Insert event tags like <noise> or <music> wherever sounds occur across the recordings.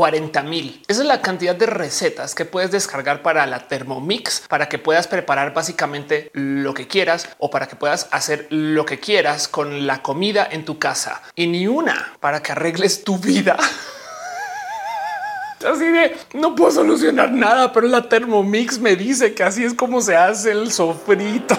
40 mil. Esa es la cantidad de recetas que puedes descargar para la Thermomix para que puedas preparar básicamente lo que quieras o para que puedas hacer lo que quieras con la comida en tu casa y ni una para que arregles tu vida. <laughs> Así de no puedo solucionar nada, pero la Thermomix me dice que así es como se hace el sofrito.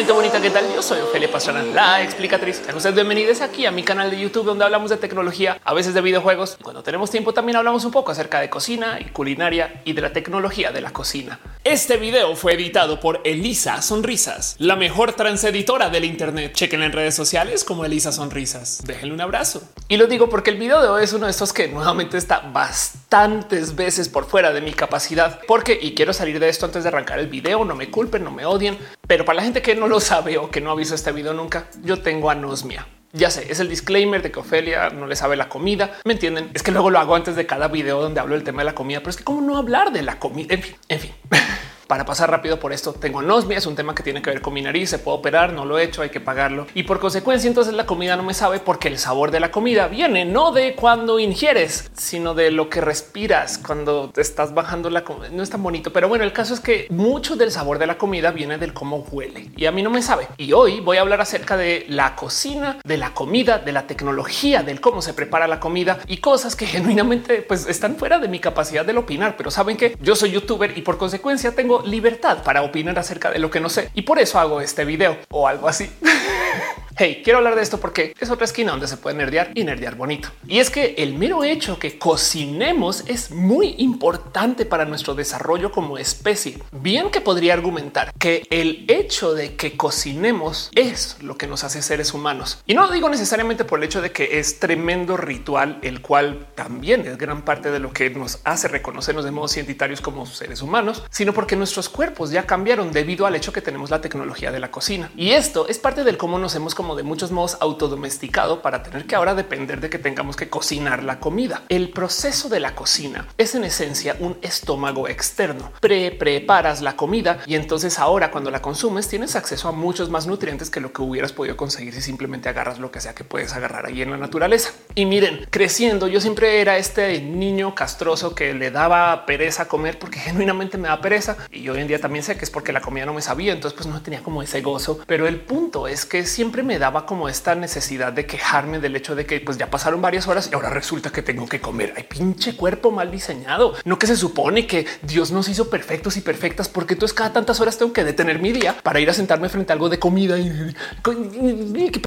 Gente bonita, ¿qué tal? Yo soy Ofelia Pastrana, la explicatriz. Sean ustedes bienvenidos aquí a mi canal de YouTube donde hablamos de tecnología, a veces de videojuegos. Cuando tenemos tiempo también hablamos un poco acerca de cocina y culinaria y de la tecnología de la cocina. Este video fue editado por Elisa Sonrisas, la mejor transeditora del Internet. Chequen en redes sociales como Elisa Sonrisas. Déjenle un abrazo. Y lo digo porque el video de hoy es uno de estos que nuevamente está bastantes veces por fuera de mi capacidad, porque y quiero salir de esto antes de arrancar el video. No me culpen, no me odien, pero para la gente que no lo sabe o que no ha visto este video nunca, yo tengo anosmia. Ya sé, es el disclaimer de que Ofelia no le sabe la comida. ¿Me entienden? Es que luego lo hago antes de cada video donde hablo del tema de la comida, pero es que cómo no hablar de la comida. En fin, en fin. <laughs> para pasar rápido por esto, tengo anosmia, es un tema que tiene que ver con mi nariz, se puede operar, no lo he hecho, hay que pagarlo. Y por consecuencia, entonces la comida no me sabe porque el sabor de la comida viene no de cuando ingieres, sino de lo que respiras cuando te estás bajando la comida. No es tan bonito, pero bueno, el caso es que mucho del sabor de la comida viene del cómo huele y a mí no me sabe. Y hoy voy a hablar acerca de la cocina, de la comida, de la tecnología, del cómo se prepara la comida y cosas que <laughs> genuinamente pues están fuera de mi capacidad de opinar, pero saben que yo soy youtuber y por consecuencia tengo libertad para opinar acerca de lo que no sé y por eso hago este video o algo así. <laughs> Hey, quiero hablar de esto porque es otra esquina donde se puede nerdear y nerdear bonito. Y es que el mero hecho que cocinemos es muy importante para nuestro desarrollo como especie. Bien que podría argumentar que el hecho de que cocinemos es lo que nos hace seres humanos. Y no lo digo necesariamente por el hecho de que es tremendo ritual, el cual también es gran parte de lo que nos hace reconocernos de modos identitarios como seres humanos, sino porque nuestros cuerpos ya cambiaron debido al hecho que tenemos la tecnología de la cocina. Y esto es parte del cómo nos hemos como de muchos modos autodomesticado para tener que ahora depender de que tengamos que cocinar la comida. El proceso de la cocina es en esencia un estómago externo. Pre preparas la comida y entonces ahora cuando la consumes tienes acceso a muchos más nutrientes que lo que hubieras podido conseguir si simplemente agarras lo que sea que puedes agarrar ahí en la naturaleza. Y miren, creciendo yo siempre era este niño castroso que le daba pereza comer porque genuinamente me da pereza y hoy en día también sé que es porque la comida no me sabía, entonces pues no tenía como ese gozo, pero el punto es que siempre me daba como esta necesidad de quejarme del hecho de que pues ya pasaron varias horas y ahora resulta que tengo que comer. Hay pinche cuerpo mal diseñado. No que se supone que Dios nos hizo perfectos y perfectas porque entonces cada tantas horas tengo que detener mi día para ir a sentarme frente a algo de comida y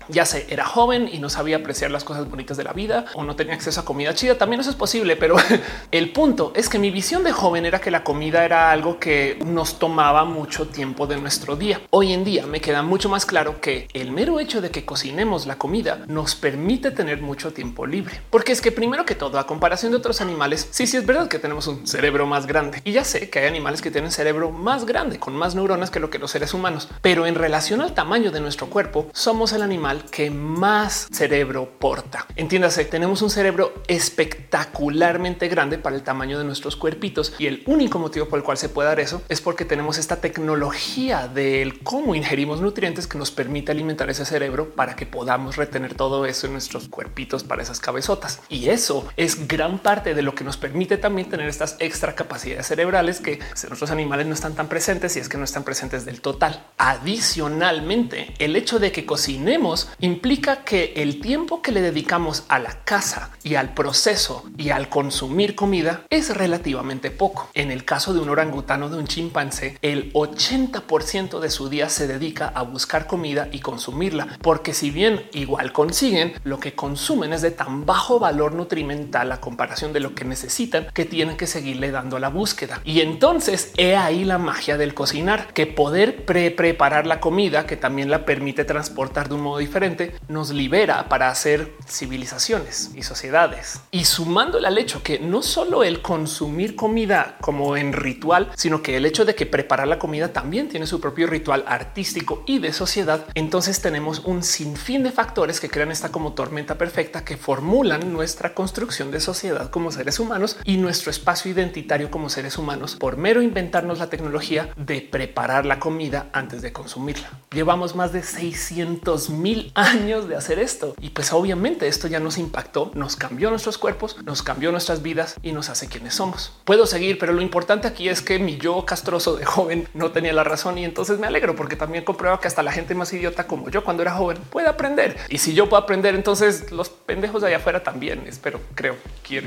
ya sé, era joven y no sabía apreciar las cosas bonitas de la vida o no tenía acceso a comida chida. También eso es posible, pero <laughs> el punto es que mi visión de joven era que la comida era algo que nos tomaba mucho tiempo de nuestro día. Hoy en día me queda mucho más claro que el mero hecho de que cocinemos la comida nos permite tener mucho tiempo libre. Porque es que primero que todo, a comparación de otros animales, sí, sí es verdad que tenemos un cerebro más grande. Y ya sé que hay animales que tienen cerebro más grande, con más neuronas que lo que los seres humanos. Pero en relación al tamaño de nuestro cuerpo, somos el animal que más cerebro porta. Entiéndase, tenemos un cerebro espectacularmente grande para el tamaño de nuestros cuerpitos. Y el único motivo por el cual se puede dar eso es porque tenemos esta tecnología del cómo ingerimos nutrientes que nos permite alimentar ese cerebro para que podamos retener todo eso en nuestros cuerpitos para esas cabezotas. Y eso es gran parte de lo que nos permite también tener estas extra capacidades cerebrales que nuestros animales no están tan presentes y es que no están presentes del total. Adicionalmente, el hecho de que cocinemos implica que el tiempo que le dedicamos a la casa y al proceso y al consumir comida es relativamente poco. En el caso de un orangutano de un chimpancé, el 80% de su día se dedica a buscar comida y consumirla porque si bien igual consiguen, lo que consumen es de tan bajo valor nutrimental a comparación de lo que necesitan que tienen que seguirle dando la búsqueda. Y entonces he ahí la magia del cocinar, que poder pre preparar la comida, que también la permite transportar de un modo diferente, nos libera para hacer civilizaciones y sociedades. Y sumando al hecho que no solo el consumir comida como en ritual, sino que el hecho de que preparar la comida también tiene su propio ritual artístico y de sociedad, entonces tenemos un sinfín de factores que crean esta como tormenta perfecta que formulan nuestra construcción de sociedad como seres humanos y nuestro espacio identitario como seres humanos por mero inventarnos la tecnología de preparar la comida antes de consumirla. Llevamos más de 600 mil años de hacer esto y pues obviamente esto ya nos impactó, nos cambió nuestros cuerpos, nos cambió nuestras vidas y nos hace quienes somos. Puedo seguir, pero lo importante aquí es que mi yo castroso de joven no tenía la razón y entonces me alegro porque también comprueba que hasta la gente más idiota como yo cuando era joven puede aprender. Y si yo puedo aprender, entonces los pendejos de allá afuera también. Espero, creo,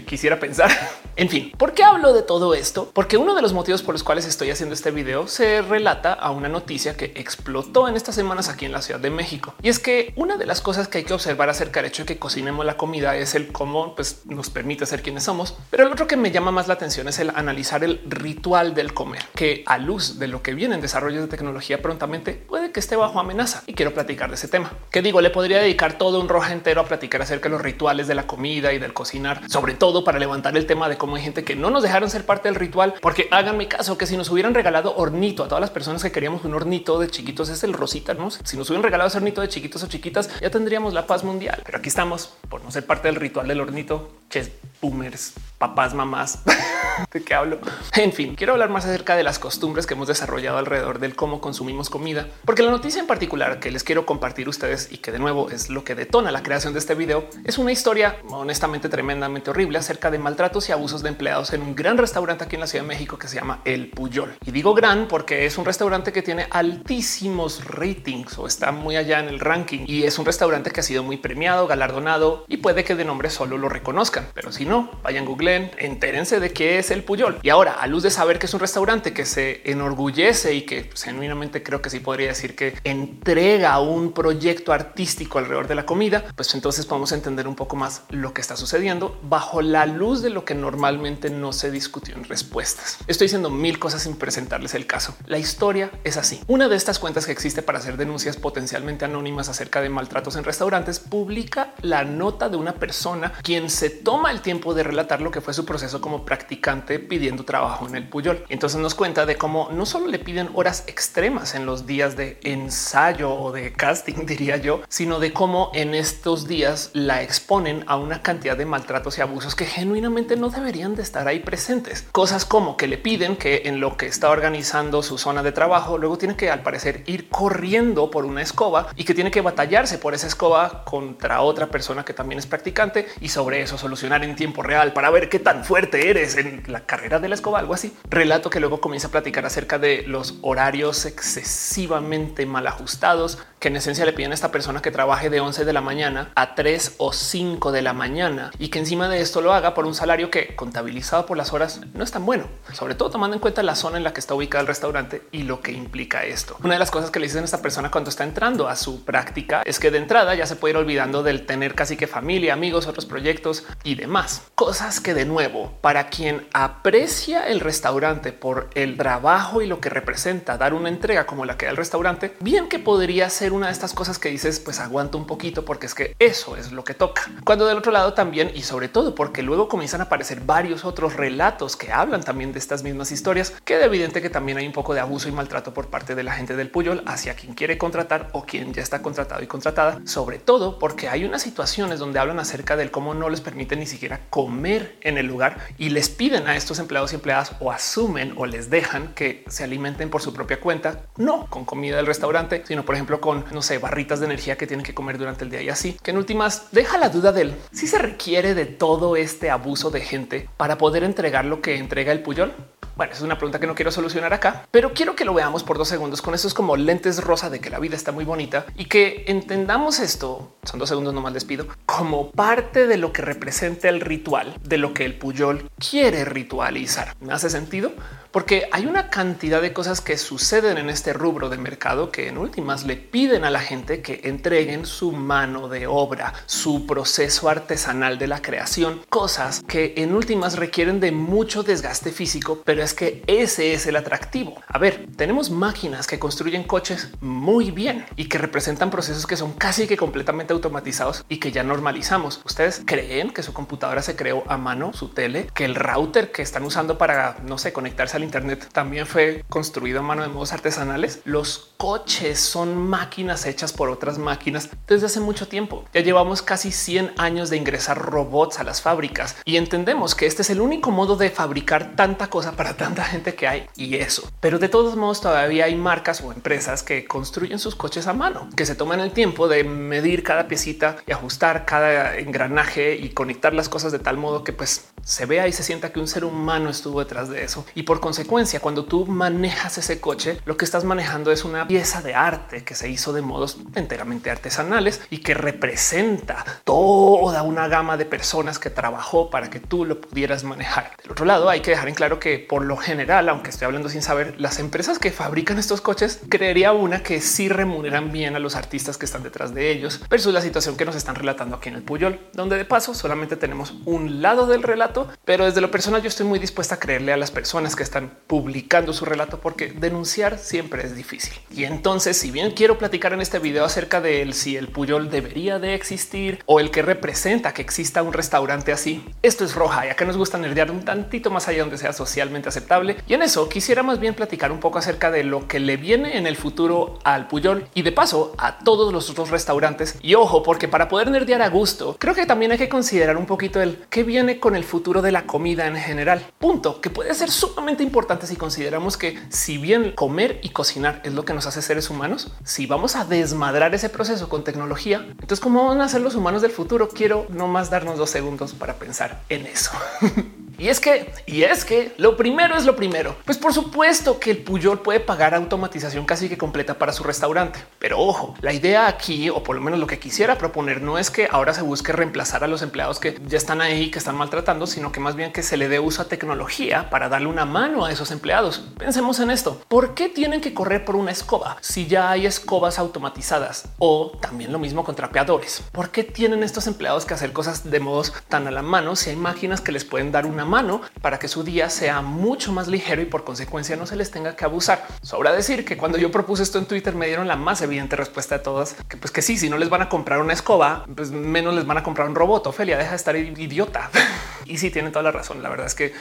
quisiera pensar. <laughs> en fin, ¿por qué hablo de todo esto? Porque uno de los motivos por los cuales estoy haciendo este video se relata a una noticia que explotó en estas semanas aquí en la Ciudad de México. Y es que una de las cosas que hay que observar acerca del hecho de que cocinemos la comida es el cómo pues, nos permite ser quienes somos. Pero el otro que me llama más la atención es el analizar el ritual del comer, que a luz de lo que viene en desarrollos de tecnología prontamente puede que esté bajo amenaza. Y quiero platicar de ese tema. Que digo, le podría dedicar todo un roja entero a platicar acerca de los rituales de la comida y del cocinar, sobre todo para levantar el tema de cómo hay gente que no nos dejaron ser parte del ritual, porque háganme caso que si nos hubieran regalado hornito a todas las personas que queríamos un hornito de chiquitos es el rosita, no? Si nos hubieran regalado ese hornito de chiquitos o chiquitas, ya tendríamos la paz mundial. Pero aquí estamos por no ser parte del ritual del hornito. Ches boomers, papás, mamás. <laughs> ¿De qué hablo? En fin, quiero hablar más acerca de las costumbres que hemos desarrollado alrededor del cómo consumimos comida, porque la noticia en particular que les quiero compartir ustedes y que de nuevo es lo que detona la creación de este video es una historia honestamente tremendamente horrible acerca de maltratos y abusos de empleados en un gran restaurante aquí en la Ciudad de México que se llama El Puyol. Y digo gran porque es un restaurante que tiene altísimos ratings o está muy allá en el ranking y es un restaurante que ha sido muy premiado, galardonado y puede que de nombre solo lo reconozcan, pero si no, vayan googleen, entérense de qué es el Puyol. Y ahora, a luz de saber que es un restaurante que se enorgullece y que genuinamente creo que sí podría decir que entrega un proyecto artístico alrededor de la comida, pues entonces podemos entender un poco más lo que está sucediendo bajo la luz de lo que normalmente no se discutió en respuestas. Estoy diciendo mil cosas sin presentarles el caso. La historia es así. Una de estas cuentas que existe para hacer denuncias potencialmente anónimas acerca de maltratos en restaurantes publica la nota de una persona quien se toma el tiempo de relatar lo que fue su proceso como practicante pidiendo trabajo en el Puyol. Entonces nos cuenta de cómo no solo le piden horas extremas en los días de ensayo o de casting, <laughs> diría yo, sino de cómo en estos días la exponen a una cantidad de maltratos y abusos que genuinamente no deberían de estar ahí presentes. Cosas como que le piden que en lo que está organizando su zona de trabajo, luego tiene que al parecer ir corriendo por una escoba y que tiene que batallarse por esa escoba contra otra persona que también es practicante y sobre eso solucionar en tiempo real para ver qué tan fuerte eres en la carrera de la escoba, algo así. Relato que luego comienza a platicar acerca de los horarios excesivamente mal ajustados que en esencia le piden a esta persona que trabaje de 11 de la mañana a 3 o 5 de la mañana y que encima de esto lo haga por un salario que contabilizado por las horas no es tan bueno, sobre todo tomando en cuenta la zona en la que está ubicado el restaurante y lo que implica esto. Una de las cosas que le dicen a esta persona cuando está entrando a su práctica es que de entrada ya se puede ir olvidando del tener casi que familia, amigos, otros proyectos y demás. Cosas que de nuevo, para quien aprecia el restaurante por el trabajo y lo que representa dar una entrega como la que da el restaurante, bien que podría ser una de estas cosas que dices, pues aguanta un poquito porque es que eso es lo que toca. Cuando del otro lado también y sobre todo porque luego comienzan a aparecer varios otros relatos que hablan también de estas mismas historias, queda evidente que también hay un poco de abuso y maltrato por parte de la gente del Puyol hacia quien quiere contratar o quien ya está contratado y contratada, sobre todo porque hay unas situaciones donde hablan acerca del cómo no les permiten ni siquiera comer en el lugar y les piden a estos empleados y empleadas o asumen o les dejan que se alimenten por su propia cuenta, no con comida del restaurante, sino por ejemplo con no sé, barritas de energía que tienen que comer durante el día y así, que en últimas deja la duda del si se requiere de todo este abuso de gente para poder entregar lo que entrega el Puyol. Bueno, es una pregunta que no quiero solucionar acá, pero quiero que lo veamos por dos segundos con esos como lentes rosa de que la vida está muy bonita y que entendamos esto. Son dos segundos, nomás les pido como parte de lo que representa el ritual de lo que el Puyol quiere ritualizar. ¿Me hace sentido? Porque hay una cantidad de cosas que suceden en este rubro de mercado que en últimas le piden a la gente que entreguen su mano de obra, su proceso artesanal de la creación, cosas que en últimas requieren de mucho desgaste físico, pero es que ese es el atractivo. A ver, tenemos máquinas que construyen coches muy bien y que representan procesos que son casi que completamente automatizados y que ya normalizamos. Ustedes creen que su computadora se creó a mano, su tele, que el router que están usando para, no sé, conectarse al Internet también fue construido a mano de modos artesanales. Los coches son máquinas hechas por otras máquinas desde hace mucho tiempo. Ya llevamos casi 100 años de ingresar robots a las fábricas y entendemos que este es el único modo de fabricar tanta cosa para tanta gente que hay y eso. Pero de todos modos todavía hay marcas o empresas que construyen sus coches a mano, que se toman el tiempo de medir cada piecita y ajustar cada engranaje y conectar las cosas de tal modo que pues se vea y se sienta que un ser humano estuvo detrás de eso. Y por consecuencia, cuando tú manejas ese coche, lo que estás manejando es una pieza de arte que se hizo de modos enteramente artesanales y que representa toda una gama de personas que trabajó para que tú lo pudieras manejar. Del otro lado, hay que dejar en claro que por lo general, aunque estoy hablando sin saber, las empresas que fabrican estos coches, creería una que sí remuneran bien a los artistas que están detrás de ellos versus la situación que nos están relatando aquí en el Puyol, donde de paso solamente tenemos un lado del relato pero desde lo personal yo estoy muy dispuesta a creerle a las personas que están publicando su relato porque denunciar siempre es difícil. Y entonces, si bien quiero platicar en este video acerca de si el Puyol debería de existir o el que representa que exista un restaurante así, esto es roja y acá nos gusta nerdear un tantito más allá donde sea socialmente aceptable. Y en eso quisiera más bien platicar un poco acerca de lo que le viene en el futuro al Puyol y de paso a todos los otros restaurantes. Y ojo, porque para poder nerdear a gusto, creo que también hay que considerar un poquito el qué viene con el futuro de la comida en general. Punto que puede ser sumamente importante si consideramos que si bien comer y cocinar es lo que nos hace seres humanos, si vamos a desmadrar ese proceso con tecnología, entonces cómo van a ser los humanos del futuro? Quiero no más darnos dos segundos para pensar en eso. <laughs> Y es que, y es que lo primero es lo primero. Pues por supuesto que el Puyol puede pagar automatización casi que completa para su restaurante. Pero ojo, la idea aquí, o por lo menos lo que quisiera proponer, no es que ahora se busque reemplazar a los empleados que ya están ahí, que están maltratando, sino que más bien que se le dé uso a tecnología para darle una mano a esos empleados. Pensemos en esto. ¿Por qué tienen que correr por una escoba si ya hay escobas automatizadas? O también lo mismo con trapeadores. ¿Por qué tienen estos empleados que hacer cosas de modos tan a la mano si hay máquinas que les pueden dar una mano para que su día sea mucho más ligero y por consecuencia no se les tenga que abusar. Sobra decir que cuando yo propuse esto en Twitter me dieron la más evidente respuesta de todas, que pues que sí, si no les van a comprar una escoba, pues menos les van a comprar un robot. Ofelia, deja de estar idiota. <laughs> y sí, tienen toda la razón. La verdad es que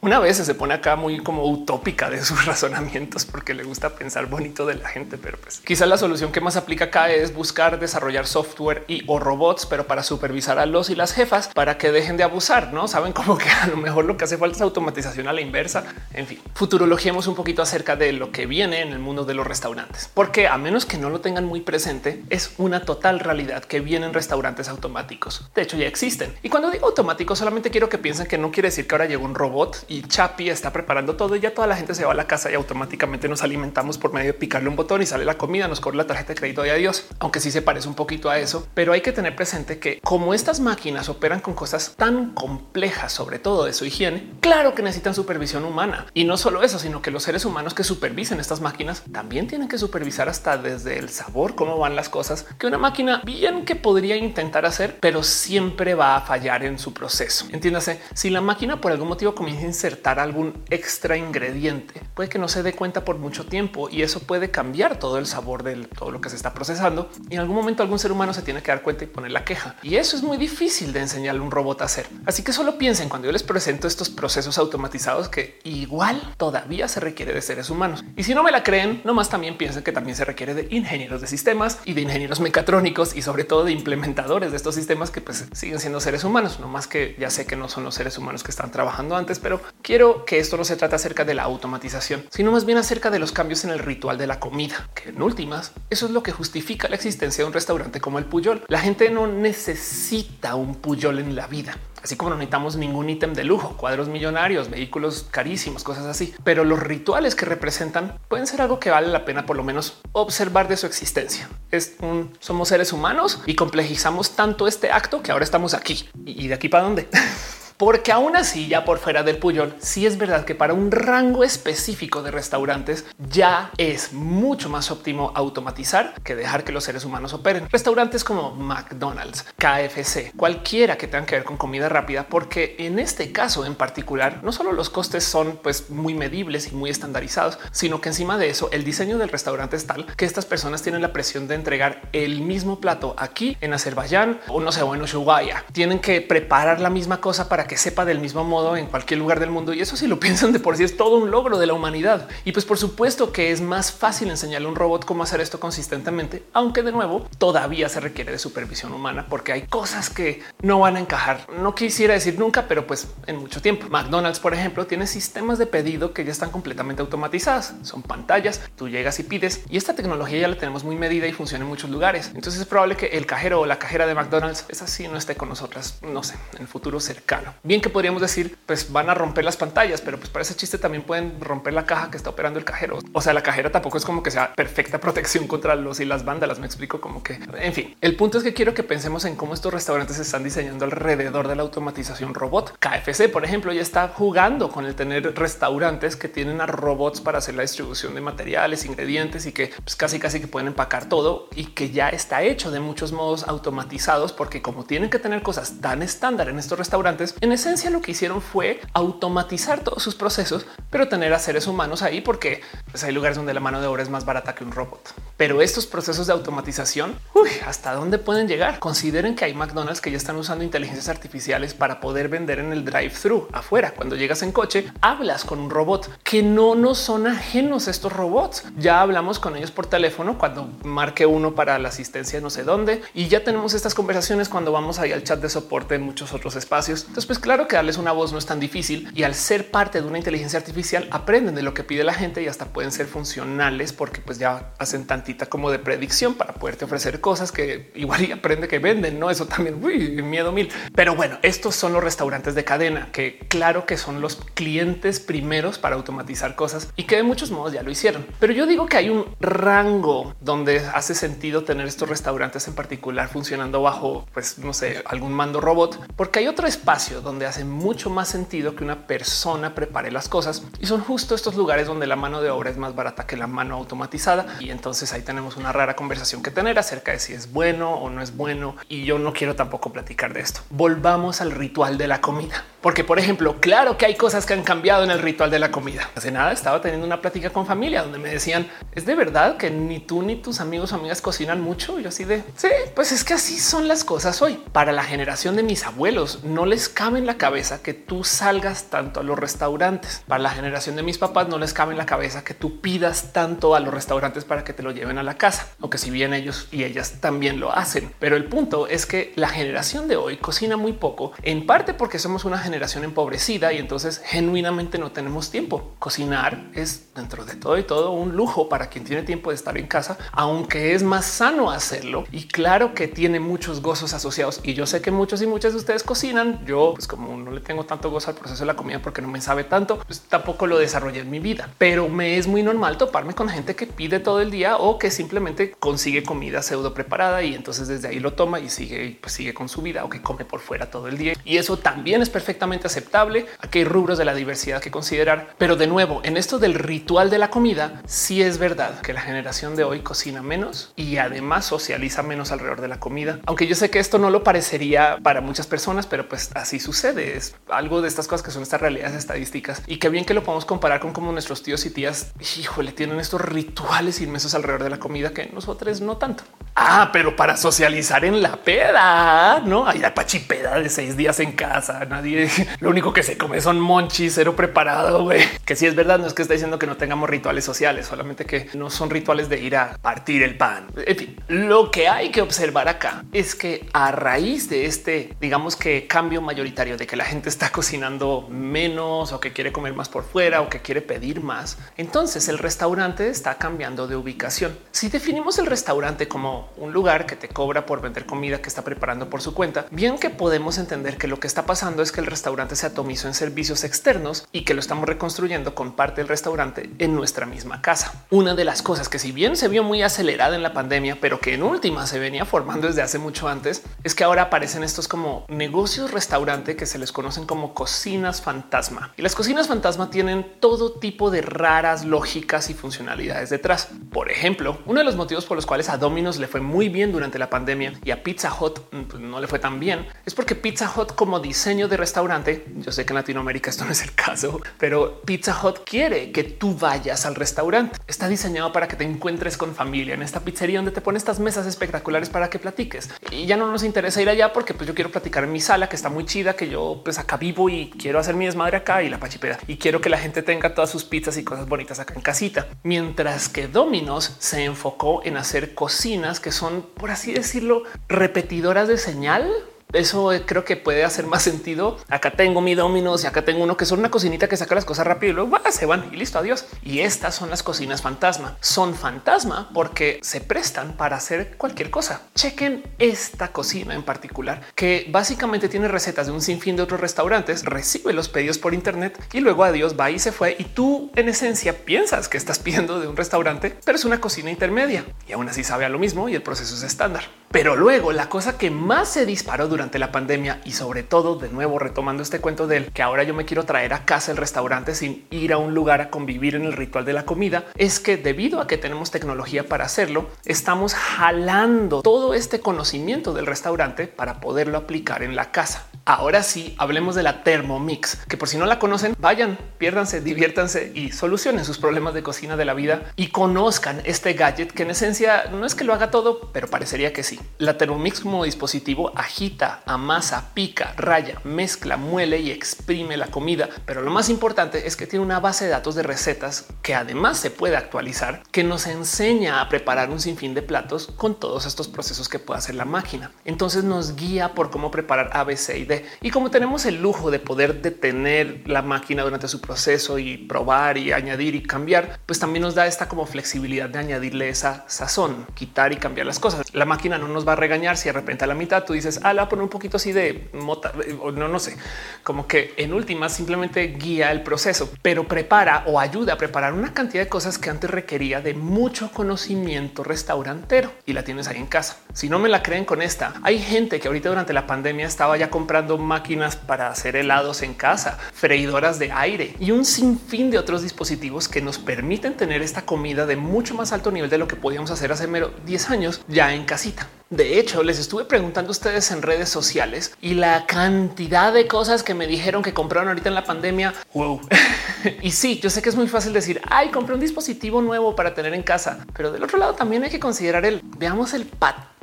una vez se pone acá muy como utópica de sus <laughs> razonamientos porque le gusta pensar bonito de la gente, pero pues quizá la solución que más aplica acá es buscar desarrollar software y o robots, pero para supervisar a los y las jefas para que dejen de abusar. No saben como que a lo mejor lo que hace falta es automatización a la inversa. En fin, futurologiemos un poquito acerca de lo que viene en el mundo de los restaurantes, porque a menos que no lo tengan muy presente, es una total realidad que vienen restaurantes automáticos. De hecho, ya existen. Y cuando digo automático, solamente quiero que piensen que no quiere decir que ahora llegó un robot y Chapi está preparando todo y ya toda la gente se va a la casa y automáticamente nos alimentamos por medio de picarle un botón y sale la comida, nos corre la tarjeta de crédito y adiós. Aunque sí se parece un poquito a eso, pero hay que tener presente que como estas máquinas operan con cosas tan complejas, sobre todo de su higiene, claro que necesitan supervisión humana y no solo eso, sino que los seres humanos que supervisen estas máquinas también tienen que supervisar hasta desde el sabor, cómo van las cosas que una máquina bien que podría intentar hacer, pero siempre va a fallar en su proceso. Entiéndase, si la máquina por algún motivo comienza a algún extra ingrediente. Puede que no se dé cuenta por mucho tiempo y eso puede cambiar todo el sabor de todo lo que se está procesando. Y en algún momento algún ser humano se tiene que dar cuenta y poner la queja. Y eso es muy difícil de enseñarle a un robot a hacer. Así que solo piensen cuando yo les presento estos procesos automatizados que igual todavía se requiere de seres humanos. Y si no me la creen, nomás también piensen que también se requiere de ingenieros de sistemas y de ingenieros mecatrónicos y sobre todo de implementadores de estos sistemas que pues siguen siendo seres humanos, no más que ya sé que no son los seres humanos que están trabajando antes, pero quiero que esto no se trata acerca de la automatización, sino más bien acerca de los cambios en el ritual de la comida, que en últimas eso es lo que justifica la existencia de un restaurante como el Puyol. La gente no necesita un Puyol en la vida. Así como no necesitamos ningún ítem de lujo, cuadros millonarios, vehículos carísimos, cosas así. Pero los rituales que representan pueden ser algo que vale la pena por lo menos observar de su existencia. Es un somos seres humanos y complejizamos tanto este acto que ahora estamos aquí. ¿Y de aquí para dónde? <laughs> porque aún así, ya por fuera del puyol, sí es verdad que para un rango específico de restaurantes ya es mucho más óptimo automatizar que dejar que los seres humanos operen. Restaurantes como McDonald's, KFC, cualquiera que tengan que ver con comida rápida, porque en este caso en particular, no solo los costes son pues muy medibles y muy estandarizados, sino que encima de eso el diseño del restaurante es tal que estas personas tienen la presión de entregar el mismo plato aquí en Azerbaiyán o no sé, o en Ushuaia. Tienen que preparar la misma cosa para que sepa del mismo modo en cualquier lugar del mundo. Y eso si lo <laughs> piensan de por sí es todo un logro de la humanidad. Y pues por supuesto que es más fácil enseñarle a un robot cómo hacer esto consistentemente, aunque de nuevo todavía se requiere de supervisión humana porque hay cosas que no van a encajar. No quisiera decir nunca, pero pues en mucho tiempo. McDonald's, por ejemplo, tiene sistemas de pedido que ya están completamente automatizadas. Son pantallas, tú llegas y pides y esta tecnología ya la tenemos muy medida y funciona en muchos lugares. Entonces es probable que el cajero o la cajera de McDonald's es así, no esté con nosotras, no sé, en el futuro cercano. Bien que podríamos decir, pues van a romper las pantallas, pero pues para ese chiste también pueden romper la caja que está operando el cajero. O sea, la cajera tampoco es como que sea perfecta <laughs> protección contra los y las bandas. Me explico como que, en fin, el punto es que quiero que pensemos en cómo estos restaurantes se están diseñando alrededor de la automatización robot. KFC, por ejemplo, ya está jugando con el tener restaurantes que tienen a robots para hacer la distribución de materiales, ingredientes y que pues, casi casi que pueden empacar todo y que ya está hecho de muchos modos automatizados porque como tienen que tener cosas tan estándar en estos restaurantes, en esencia lo que hicieron fue automatizar todos sus procesos, pero tener a seres humanos ahí porque pues, hay lugares donde la mano de obra es más barata que un robot. Pero estos procesos de automatización, hasta dónde pueden llegar? Consideren que hay McDonald's que ya están usando inteligencias artificiales para poder vender en el drive thru afuera. Cuando llegas en coche, hablas con un robot que no nos son ajenos estos robots. Ya hablamos con ellos por teléfono cuando marque uno para la asistencia no sé dónde y ya tenemos estas conversaciones cuando vamos ahí al chat de soporte en muchos otros espacios. Entonces, pues claro que darles una voz no es tan difícil y al ser parte de una inteligencia artificial aprenden de lo que pide la gente y hasta pueden ser funcionales porque pues ya hacen tantita como de predicción para poderte ofrecer cosas que igual y aprende que venden. No, eso también miedo mil. Pero bueno, estos son los restaurantes de cadena que claro que son los clientes primeros para automatizar cosas y que de muchos modos ya lo hicieron. Pero yo digo que hay un rango donde hace sentido tener estos restaurantes en particular funcionando bajo, pues no sé, algún mando robot, porque hay otro espacio donde hace mucho más sentido que una persona prepare las cosas y son justo estos lugares donde la mano de obra es más barata que la mano automatizada. Y entonces ahí tenemos una rara conversación que tener acerca de si es bueno o no es bueno. Y yo no quiero tampoco platicar de esto. Volvamos al ritual de la comida, porque por ejemplo, claro que hay cosas que han cambiado en el ritual de la comida. Hace nada estaba teniendo una plática con familia donde me decían es de verdad que ni tú ni tus amigos o amigas cocinan mucho. Yo así de sí, pues es que así son las cosas hoy. Para la generación de mis abuelos no les cabe en la cabeza que tú salgas tanto a los restaurantes. Para la generación de mis papás no les cabe en la cabeza que tú pidas tanto a los restaurantes para que te lo lleven a la casa, aunque si bien ellos y ellas también lo hacen. Pero el punto es que la generación de hoy cocina muy poco, en parte porque somos una generación empobrecida y entonces genuinamente no tenemos tiempo. Cocinar es dentro de todo y todo un lujo para quien tiene tiempo de estar en casa, aunque es más sano hacerlo. Y claro que tiene muchos gozos asociados. Y yo sé que muchos y muchas de ustedes cocinan. Yo, pues como no le tengo tanto gozo al proceso de la comida porque no me sabe tanto, pues tampoco lo desarrollé en mi vida. Pero me es muy normal toparme con gente que pide todo el día o que simplemente consigue comida pseudo preparada y entonces desde ahí lo toma y sigue, pues sigue con su vida o que come por fuera todo el día. Y eso también es perfectamente aceptable. Aquí hay rubros de la diversidad que considerar. Pero de nuevo, en esto del ritual de la comida, sí es verdad que la generación de hoy cocina menos y además socializa menos alrededor de la comida. Aunque yo sé que esto no lo parecería para muchas personas, pero pues así sucede. Es algo de estas cosas que son estas realidades estadísticas y que bien que lo podemos comparar con cómo nuestros tíos y tías, híjole, tienen estos rituales inmensos alrededor de la comida que nosotros no tanto. Ah, pero para socializar en la peda, no hay la pachipeda de seis días en casa. Nadie, <laughs> lo único que se come son monchis, cero preparado. güey. Que si es verdad, no es que está diciendo que no tengamos rituales sociales, solamente que no son rituales de ir a partir el pan. En fin, lo que hay que observar acá es que a raíz de este, digamos que cambio mayoritario de que la gente está cocinando menos o que quiere comer más por fuera o que quiere pedir más, entonces el restaurante está cambiando de ubicación. Si definimos el restaurante como un lugar que te cobra por vender comida que está preparando por su cuenta, bien que podemos entender que lo que está pasando es que el restaurante se atomizó en servicios externos y que lo estamos reconstruyendo con parte del restaurante en nuestra misma casa. Una de las cosas que si bien se vio muy acelerada en la pandemia, pero que en última se venía formando desde hace mucho antes, es que ahora aparecen estos como negocios restaurante que se les conocen como cocinas fantasma. Y las cocinas fantasma tienen todo tipo de raras lógicas y funcionalidades detrás. Por ejemplo, uno de los motivos por los cuales a Domino's le fue muy bien durante la pandemia y a Pizza Hut mm, pues, no le fue tan bien es porque Pizza Hut como diseño de restaurante, yo sé que en Latinoamérica esto no es el caso, pero Pizza Hut quiere que tú vayas al restaurante. Está diseñado para que te encuentres con familia en esta pizzería donde te pone estas mesas espectaculares para que platiques. Y ya no nos interesa ir allá porque pues yo quiero platicar en mi sala que está muy chida, que yo pues acá vivo y quiero hacer mi desmadre acá y la pachipeda y quiero que la gente tenga todas sus pizzas y cosas bonitas acá en casita. Mientras que Domino's se enfocó en hacer cocinas que son, por así decirlo, repetidoras de señal eso creo que puede hacer más sentido. Acá tengo mi Domino's y acá tengo uno que son una cocinita que saca las cosas rápido y luego se van y listo, adiós. Y estas son las cocinas fantasma. Son fantasma porque se prestan para hacer cualquier cosa. Chequen esta cocina en particular, que básicamente tiene recetas de un sinfín de otros restaurantes, recibe los pedidos por internet y luego adiós, va y se fue. Y tú en esencia piensas que estás <laughs> pidiendo de un restaurante, pero es una cocina intermedia y aún así sabe a lo mismo y el proceso es estándar. Pero luego la cosa que más se disparó durante la pandemia y sobre todo de nuevo retomando este cuento del que ahora yo me quiero traer a casa el restaurante sin ir a un lugar a convivir en el ritual de la comida es que debido a que tenemos tecnología para hacerlo, estamos jalando todo este conocimiento del restaurante para poderlo aplicar en la casa. Ahora sí, hablemos de la Thermomix, que por si no la conocen, vayan, piérdanse, diviértanse y solucionen sus problemas de cocina de la vida y conozcan este gadget que en esencia no es que lo haga todo, pero parecería que sí. La Thermomix como dispositivo agita, amasa, pica, raya, mezcla, muele y exprime la comida. Pero lo más importante es que tiene una base de datos de recetas que además se puede actualizar, que nos enseña a preparar un sinfín de platos con todos estos procesos que puede hacer la máquina. Entonces nos guía por cómo preparar A, B, C y D y como tenemos el lujo de poder detener la máquina durante su proceso y probar y añadir y cambiar, pues también nos da esta como flexibilidad de añadirle esa sazón, quitar y cambiar las cosas. La máquina no nos va a regañar si de repente a la mitad tú dices, ah, la poner un poquito así de mota o no, no sé, como que en última simplemente guía el proceso, pero prepara o ayuda a preparar una cantidad de cosas que antes requería de mucho conocimiento restaurantero y la tienes ahí en casa. Si no me la creen con esta, hay gente que ahorita durante la pandemia estaba ya comprando máquinas para hacer helados en casa, freidoras de aire y un sinfín de otros dispositivos que nos permiten tener esta comida de mucho más alto nivel de lo que podíamos hacer hace mero 10 años ya en casita. De hecho, les estuve preguntando a ustedes en redes sociales y la cantidad de cosas que me dijeron que compraron ahorita en la pandemia. Wow. <laughs> y sí, yo sé que es muy fácil decir, ay, compré un dispositivo nuevo para tener en casa, pero del otro lado también hay que considerar el, veamos el patrón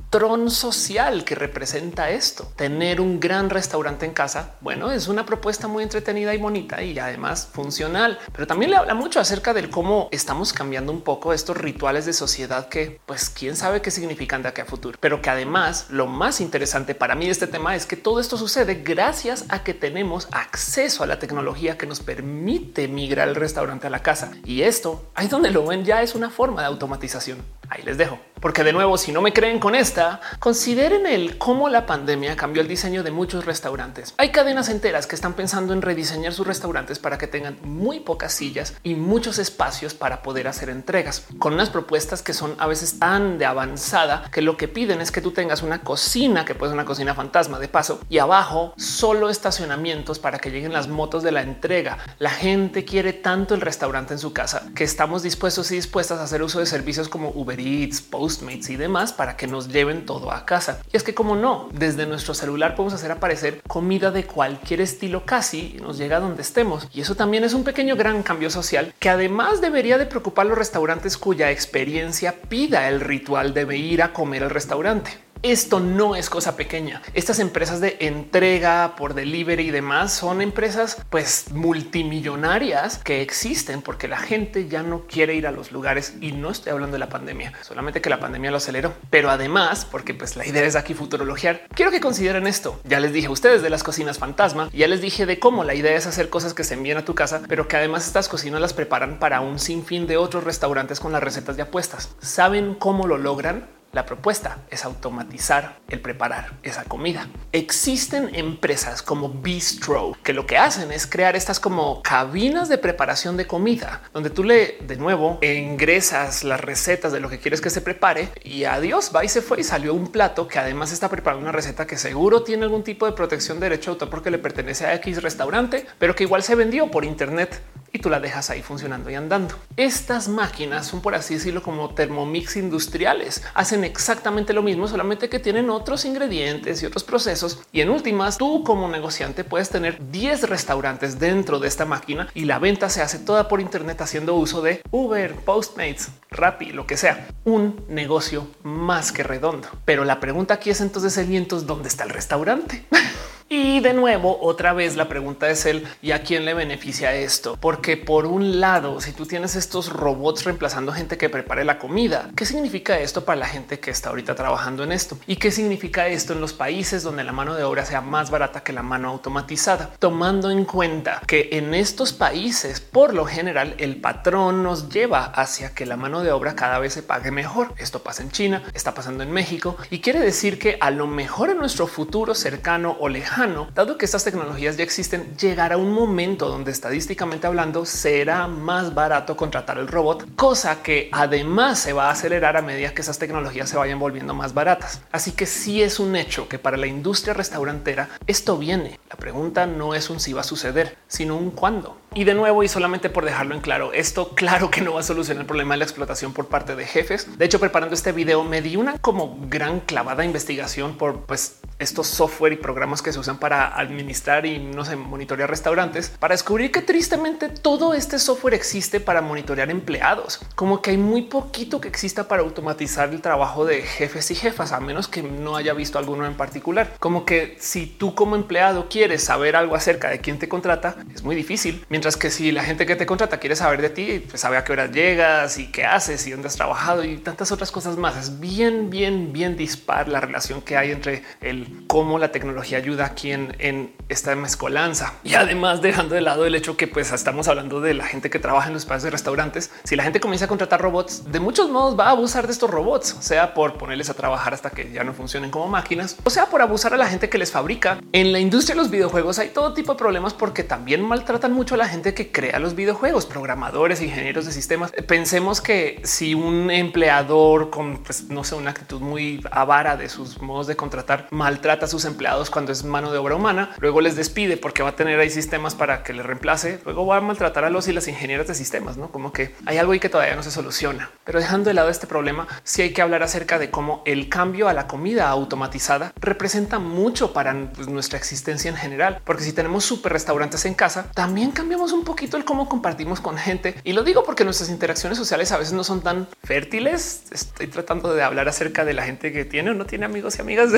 social que representa esto. Tener un gran restaurante en casa, bueno, es una propuesta muy entretenida y bonita y además funcional, pero también le habla mucho acerca del cómo estamos cambiando un poco estos rituales de sociedad que, pues, quién sabe qué significan de aquí a futuro, pero que además lo más interesante para mí de este tema es que todo esto sucede gracias a que tenemos acceso a la tecnología que nos permite migrar el restaurante a la casa. Y esto, ahí donde lo ven, ya es una forma de automatización. Ahí les dejo. Porque de nuevo, si no me creen con esta, consideren el cómo la pandemia cambió el diseño de muchos restaurantes. Hay cadenas enteras que están pensando en rediseñar sus restaurantes para que tengan muy pocas sillas y muchos espacios para poder hacer entregas, con unas propuestas que son a veces tan de avanzada que lo que piden es que tú tengas una cocina, que puede ser una cocina fantasma de paso, y abajo solo estacionamientos para que lleguen las motos de la entrega. La gente quiere tanto el restaurante en su casa que estamos dispuestos y dispuestas a hacer uso de servicios como Uber Eats, Postmates y demás para que nos lleven todo a casa. Y es que como no, desde nuestro celular podemos hacer aparecer comida de cualquier estilo casi y nos llega donde estemos. Y eso también es un pequeño gran cambio social que además debería de preocupar los restaurantes cuya experiencia pida el ritual de ir a comer al restaurante. Esto no es cosa pequeña. Estas empresas de entrega por delivery y demás son empresas pues multimillonarias que existen porque la gente ya no quiere ir a los lugares y no estoy hablando de la pandemia, solamente que la pandemia lo aceleró. Pero además, porque pues la idea es aquí futurologiar, quiero que consideren esto. Ya les dije a ustedes de las cocinas fantasma, ya les dije de cómo la idea es hacer cosas que se envíen a tu casa, pero que además estas cocinas las preparan para un sinfín de otros restaurantes con las recetas de apuestas. ¿Saben cómo lo logran? La propuesta es automatizar el preparar esa comida. Existen empresas como Bistro que lo que hacen es crear estas como cabinas de preparación de comida, donde tú le de nuevo ingresas las recetas de lo que quieres que se prepare y adiós, va y se fue y salió un plato que además está preparando una receta que seguro tiene algún tipo de protección de derecho de autor porque le pertenece a X restaurante, pero que igual se vendió por internet y tú la dejas ahí funcionando y andando. Estas máquinas son, por así decirlo, como termomix industriales. Hacen exactamente lo mismo, solamente que tienen otros ingredientes y otros procesos. Y en últimas, tú como negociante puedes tener 10 restaurantes dentro de esta máquina y la venta se hace toda por internet haciendo uso de Uber, Postmates, Rappi, lo que sea. Un negocio más que redondo. Pero la pregunta aquí es entonces, el vientos, ¿dónde está el restaurante? <laughs> Y de nuevo, otra vez la pregunta es el y a quién le beneficia esto? Porque por un lado, si tú tienes estos robots reemplazando gente que prepare la comida, ¿qué significa esto para la gente que está ahorita trabajando en esto? ¿Y qué significa esto en los países donde la mano de obra sea más barata que la mano automatizada? Tomando en cuenta que en estos países, por lo general, el patrón nos lleva hacia que la mano de obra cada vez se pague mejor. Esto pasa en China, está pasando en México y quiere decir que a lo mejor en nuestro futuro cercano o lejano, dado que estas tecnologías ya existen, llegará un momento donde estadísticamente hablando será más barato contratar el robot, cosa que además se va a acelerar a medida que esas tecnologías se vayan volviendo más baratas. Así que sí es un hecho que para la industria restaurantera esto viene. La pregunta no es un si va a suceder, sino un cuándo. Y de nuevo, y solamente por dejarlo en claro, esto claro que no va a solucionar el problema de la explotación por parte de jefes. De hecho, preparando este video me di una como gran clavada investigación por pues estos software y programas que se usan para administrar y no sé, monitorear restaurantes para descubrir que tristemente todo este software existe para monitorear empleados, como que hay muy poquito que exista para automatizar el trabajo de jefes y jefas, a menos que no haya visto alguno en particular. Como que si tú como empleado quieres saber algo acerca de quién te contrata, es muy difícil. Mientras que si la gente que te contrata quiere saber de ti, pues sabe a qué hora llegas y qué haces y dónde has trabajado y tantas otras cosas más. Es bien, bien, bien dispar la relación que hay entre el cómo la tecnología ayuda aquí en, en esta mezcolanza. Y además dejando de lado el hecho que pues estamos hablando de la gente que trabaja en los espacios de restaurantes. Si la gente comienza a contratar robots, de muchos modos va a abusar de estos robots, sea por ponerles a trabajar hasta que ya no funcionen como máquinas, o sea por abusar a la gente que les fabrica. En la industria de los videojuegos hay todo tipo de problemas porque también maltratan mucho a la gente que crea los videojuegos, programadores, ingenieros de sistemas. Pensemos que si un empleador con, pues, no sé, una actitud muy avara de sus modos de contratar maltrata a sus empleados cuando es mano de obra humana, luego les despide porque va a tener ahí sistemas para que le reemplace, luego va a maltratar a los y las ingenieras de sistemas, no como que hay algo ahí que todavía no se soluciona. Pero dejando de lado este problema, sí hay que hablar acerca de cómo el cambio a la comida automatizada representa mucho para pues, nuestra existencia en general, porque si tenemos super restaurantes en casa, también cambiamos un poquito el cómo compartimos con gente. Y lo digo porque nuestras interacciones sociales a veces no son tan fértiles. Estoy tratando de hablar acerca de la gente que tiene o no tiene amigos y amigas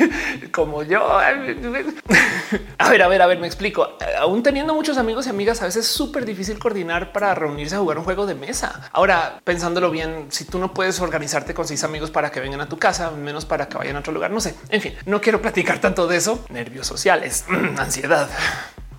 <laughs> como yo. A ver, a ver, a ver, me explico. Aún teniendo muchos amigos y amigas, a veces es súper difícil coordinar para reunirse a jugar un juego de mesa. Ahora, pensándolo bien, si tú no puedes organizarte con seis amigos para que vengan a tu casa, menos para que vayan a otro lugar, no sé. En fin, no quiero platicar tanto de eso. Nervios sociales, <clears throat> ansiedad.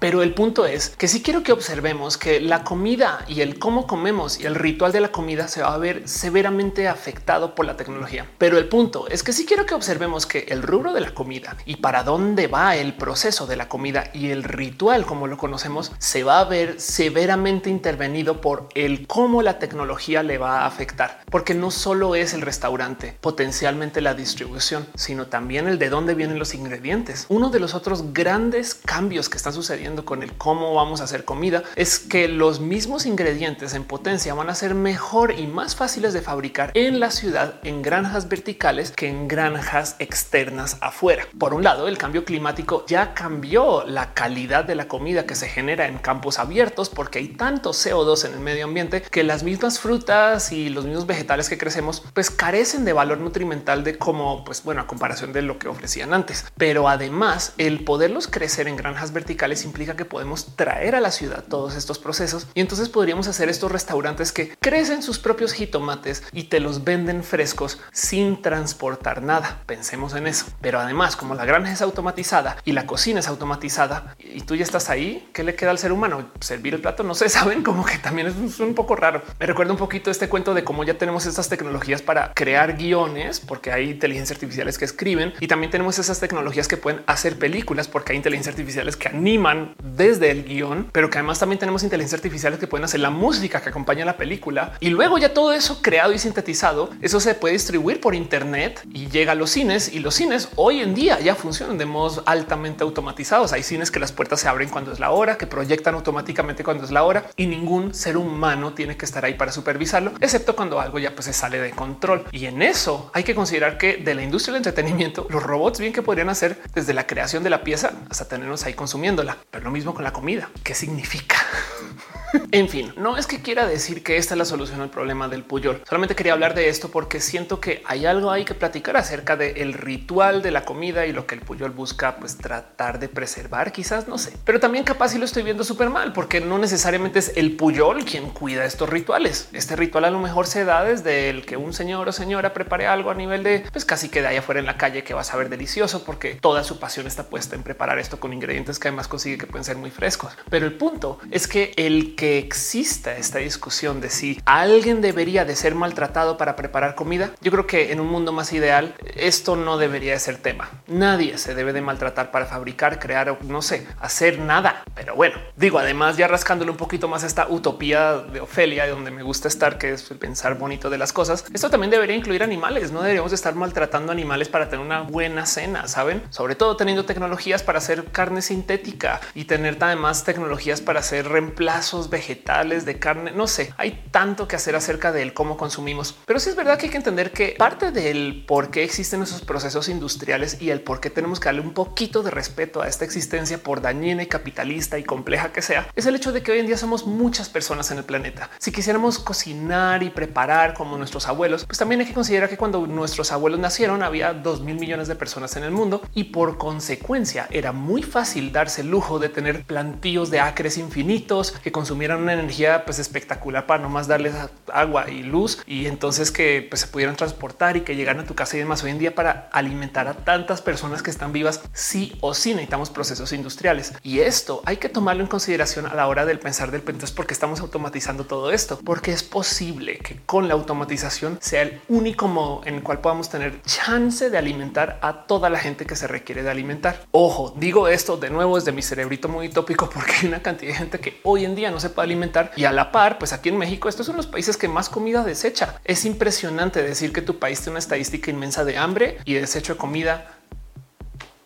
Pero el punto es que si quiero que observemos que la comida y el cómo comemos y el ritual de la comida se va a ver severamente afectado por la tecnología. Pero el punto es que si quiero que observemos que el rubro de la comida y para dónde va el proceso de la comida y el ritual como lo conocemos se va a ver severamente intervenido por el cómo la tecnología le va a afectar. Porque no solo es el restaurante, potencialmente la distribución, sino también el de dónde vienen los ingredientes. Uno de los otros grandes cambios que están sucediendo con el cómo vamos a hacer comida es que los mismos ingredientes en potencia van a ser mejor y más fáciles de fabricar en la ciudad en granjas verticales que en granjas externas afuera. Por un lado, el cambio climático ya cambió la calidad de la comida que se genera en campos abiertos porque hay tanto CO2 en el medio ambiente que las mismas frutas y los mismos vegetales que crecemos pues carecen de valor nutrimental de como pues bueno a comparación de lo que ofrecían antes. Pero además el poderlos crecer en granjas verticales implica que podemos traer a la ciudad todos estos procesos y entonces podríamos hacer estos restaurantes que crecen sus propios jitomates y te los venden frescos sin transportar nada. Pensemos en eso. Pero además, como la granja es automatizada y la cocina es automatizada y tú ya estás ahí, ¿qué le queda al ser humano? Servir el plato, no sé, <laughs> saben como que también es un poco raro. Me recuerda un poquito este cuento de cómo ya tenemos estas tecnologías para crear guiones, porque hay inteligencias artificiales que escriben y también tenemos esas tecnologías que pueden hacer películas, porque hay inteligencias artificiales que animan desde el guion, pero que además también tenemos inteligencias artificiales que pueden hacer la música que acompaña la película y luego ya todo eso creado y sintetizado, eso se puede distribuir por internet y llega a los cines y los cines hoy en día ya funcionan de modos altamente automatizados. Hay cines que las puertas se abren cuando es la hora, que proyectan automáticamente cuando es la hora y ningún ser humano tiene que estar ahí para supervisarlo, excepto cuando algo ya pues se sale de control. Y en eso hay que considerar que de la industria del entretenimiento, los robots bien que podrían hacer desde la creación de la pieza hasta tenernos ahí consumiéndola, pero lo mismo con la comida. ¿Qué significa? <laughs> En fin, no es que quiera decir que esta es la solución al problema del Puyol. Solamente quería hablar de esto porque siento que hay algo ahí que platicar acerca del ritual de la comida y lo que el Puyol busca pues tratar de preservar, quizás no sé, pero también capaz si lo estoy viendo súper mal porque no necesariamente es el Puyol quien cuida estos rituales. Este ritual a lo mejor se da desde el que un señor o señora prepare algo a nivel de pues casi que de ahí afuera en la calle que va a saber delicioso porque toda su pasión está puesta en preparar esto con ingredientes que además consigue que pueden ser muy frescos. Pero el punto es que el que exista esta discusión de si alguien debería de ser maltratado para preparar comida, yo creo que en un mundo más ideal esto no debería de ser tema. Nadie se debe de maltratar para fabricar, crear o no sé, hacer nada. Pero bueno, digo, además ya rascándole un poquito más esta utopía de Ofelia, donde me gusta estar, que es pensar bonito de las cosas. Esto también debería incluir animales. No deberíamos estar maltratando animales para tener una buena cena, saben? Sobre todo teniendo tecnologías para hacer carne sintética y tener además tecnologías para hacer reemplazos vegetales de carne. No sé, hay tanto que hacer acerca del cómo consumimos, pero sí es verdad que hay que entender que parte del por qué existen esos procesos industriales y el por qué tenemos que darle un poquito de respeto a esta existencia por dañina y capitalista y compleja que sea, es el hecho de que hoy en día somos muchas personas en el planeta. Si quisiéramos cocinar y preparar como nuestros abuelos, pues también hay que considerar que cuando nuestros abuelos nacieron había dos mil millones de personas en el mundo y por consecuencia era muy fácil darse el lujo de tener plantíos de acres infinitos que consumieran una energía pues espectacular para no más darles agua y luz y entonces que pues, se pudieran transportar y que llegaran a tu casa y demás. Hoy en día para alimentar a tantas personas que están vivas, sí o sí necesitamos procesos industriales y esto hay que tomarlo en consideración a la hora del pensar del es porque estamos automatizando todo esto, porque es posible que con la automatización sea el único modo en el cual podamos tener chance de alimentar a toda la gente que se requiere de alimentar. Ojo, digo esto de nuevo desde mi muy tópico <laughs> porque hay una cantidad de gente que hoy en día no se puede alimentar y a la par, pues aquí en México estos son los países que más comida desecha. Es impresionante decir que tu país tiene una estadística inmensa de hambre y desecho de comida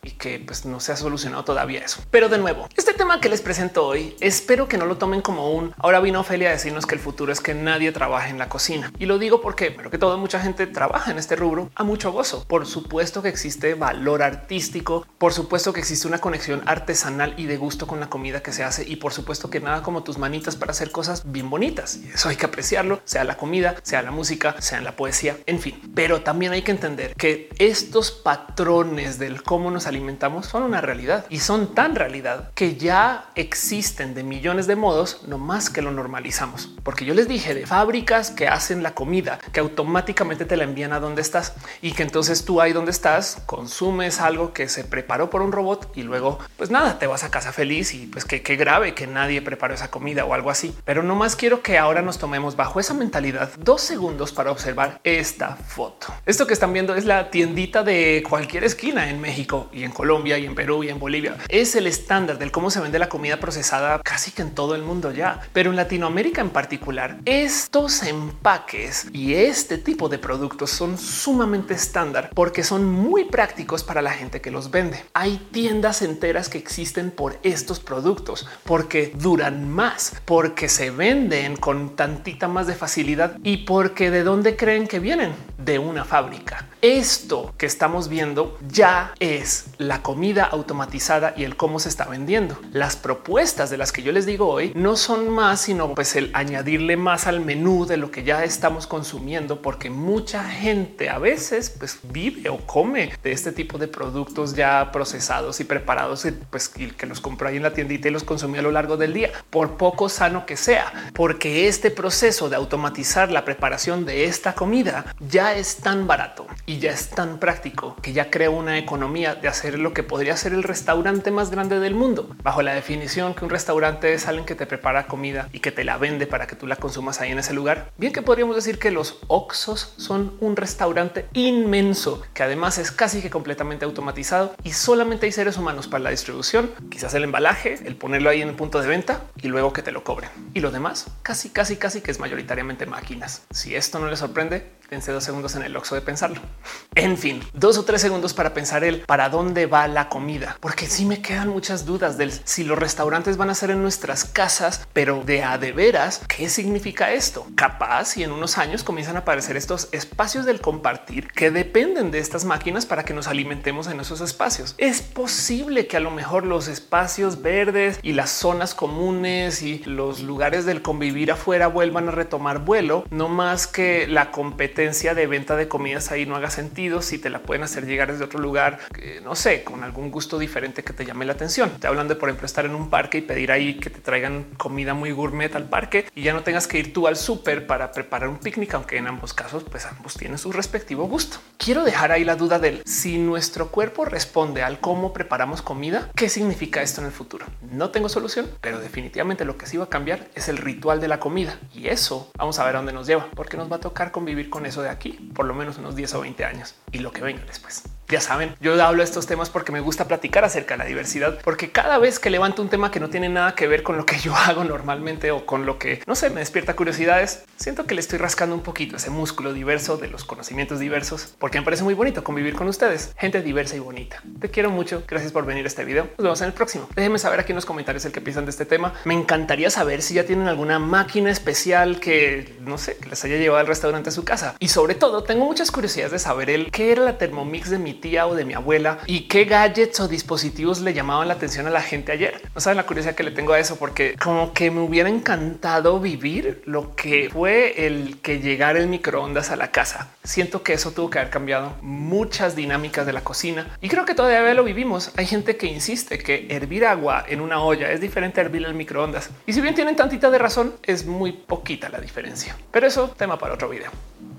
y que pues no se ha solucionado todavía eso. Pero de nuevo, este tema que les presento hoy, espero que no lo tomen como un ahora vino Ofelia a decirnos que el futuro es que nadie trabaje en la cocina. Y lo digo porque, pero que todo mucha gente trabaja en este rubro a mucho gozo. Por supuesto que existe valor artístico, por supuesto que existe una conexión artesanal y de gusto con la comida que se hace y por supuesto que nada como tus manitas para hacer cosas bien bonitas. Y eso hay que apreciarlo, sea la comida, sea la música, sea la poesía, en fin. Pero también hay que entender que estos patrones del cómo nos alimentamos son una realidad y son tan realidad que ya existen de millones de modos, no más que lo normalizamos. Porque yo les dije de fábricas que hacen la comida, que automáticamente te la envían a donde estás y que entonces tú ahí donde estás consumes algo que se preparó por un robot y luego pues nada, te vas a casa feliz y pues que qué grave que nadie preparó esa comida o algo así. Pero no más quiero que ahora nos tomemos bajo esa mentalidad dos segundos para observar esta foto. Esto que están viendo es la tiendita de cualquier esquina en México y en Colombia y en Perú y en Bolivia. Es el estándar del cómo se vende la comida procesada casi que en todo el mundo ya, pero en Latinoamérica en particular, estos empaques y este tipo de productos son sumamente estándar porque son muy prácticos para la gente que los vende. Hay tiendas enteras que existen por estos productos porque duran más, porque se venden con tantita más de facilidad y porque de dónde creen que vienen de una fábrica. Esto que estamos viendo ya es la comida automatizada y el cómo se está vendiendo. Las propuestas de las que yo les digo hoy no son más sino pues el añadirle más al menú de lo que ya estamos consumiendo, porque mucha gente a veces pues vive o come de este tipo de productos ya procesados y preparados, pues que los compró ahí en la tiendita y los consumió a lo largo del día, por poco sano que sea, porque este proceso de automatizar la preparación de esta comida ya es tan barato y ya es tan práctico que ya crea una economía de hacer lo que podría ser el restaurante más grande del mundo, bajo la definición que un restaurante es alguien que te prepara comida y que te la vende para que tú la consumas ahí en ese lugar. Bien que podríamos decir que los Oxos son un restaurante inmenso que además es casi que completamente automatizado y solamente hay seres humanos para la distribución, quizás el embalaje, el ponerlo ahí en el punto de venta y luego que te lo cobren. Y lo demás casi, casi, casi que es mayoritariamente máquinas. Si esto no les sorprende, dense dos segundos en el oxo de pensarlo. <laughs> En fin, dos o tres segundos para pensar el para dónde va la comida, porque si me quedan muchas dudas del si los restaurantes van a ser en nuestras casas, pero de a de veras, ¿qué significa esto? Capaz y en unos años comienzan a aparecer estos espacios del compartir que dependen de estas máquinas para que nos alimentemos en esos espacios. Es posible que a lo mejor los espacios verdes y las zonas comunes y los lugares del convivir afuera vuelvan a retomar vuelo, no más que la competencia de venta de comidas ahí no haga sentido si te la pueden hacer llegar desde otro lugar, no sé, con algún gusto diferente que te llame la atención. Te hablan de, por ejemplo, estar en un parque y pedir ahí que te traigan comida muy gourmet al parque y ya no tengas que ir tú al súper para preparar un picnic, aunque en ambos casos, pues ambos tienen su respectivo gusto. Quiero dejar ahí la duda del si nuestro cuerpo responde al cómo preparamos comida, qué significa esto en el futuro. No tengo solución, pero definitivamente lo que sí va a cambiar es el ritual de la comida y eso vamos a ver a dónde nos lleva, porque nos va a tocar convivir con eso de aquí por lo menos unos 10 o 20 años y lo que venga después. Ya saben, yo hablo de estos temas porque me gusta platicar acerca de la diversidad, porque cada vez que levanto un tema que no tiene nada que ver con lo que yo <laughs> hago normalmente o con lo que no sé, me despierta curiosidades, siento que le estoy rascando un poquito ese músculo diverso de los conocimientos diversos, porque me parece muy bonito convivir con ustedes, gente diversa y bonita. Te quiero mucho. Gracias por venir a este video. Nos vemos en el próximo. Déjenme saber aquí en los comentarios el que piensan de este tema. Me encantaría saber si ya tienen alguna máquina especial que no sé, que les haya llevado al restaurante a su casa. Y sobre todo, tengo muchas curiosidades de saber el qué era la Thermomix de mi tía o de mi abuela y qué gadgets o dispositivos le llamaban la atención a la gente ayer. No saben la curiosidad que le tengo a eso, porque como que me hubiera encantado vivir lo que fue el que llegara el microondas a la casa. Siento que eso tuvo que haber cambiado muchas dinámicas de la cocina y creo que todavía lo vivimos. Hay gente que insiste que hervir agua en una olla es diferente a hervir en el microondas. Y si bien tienen tantita de razón, es muy poquita la diferencia. Pero eso tema para otro video.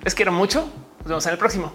Les quiero mucho. Nos vemos en el próximo.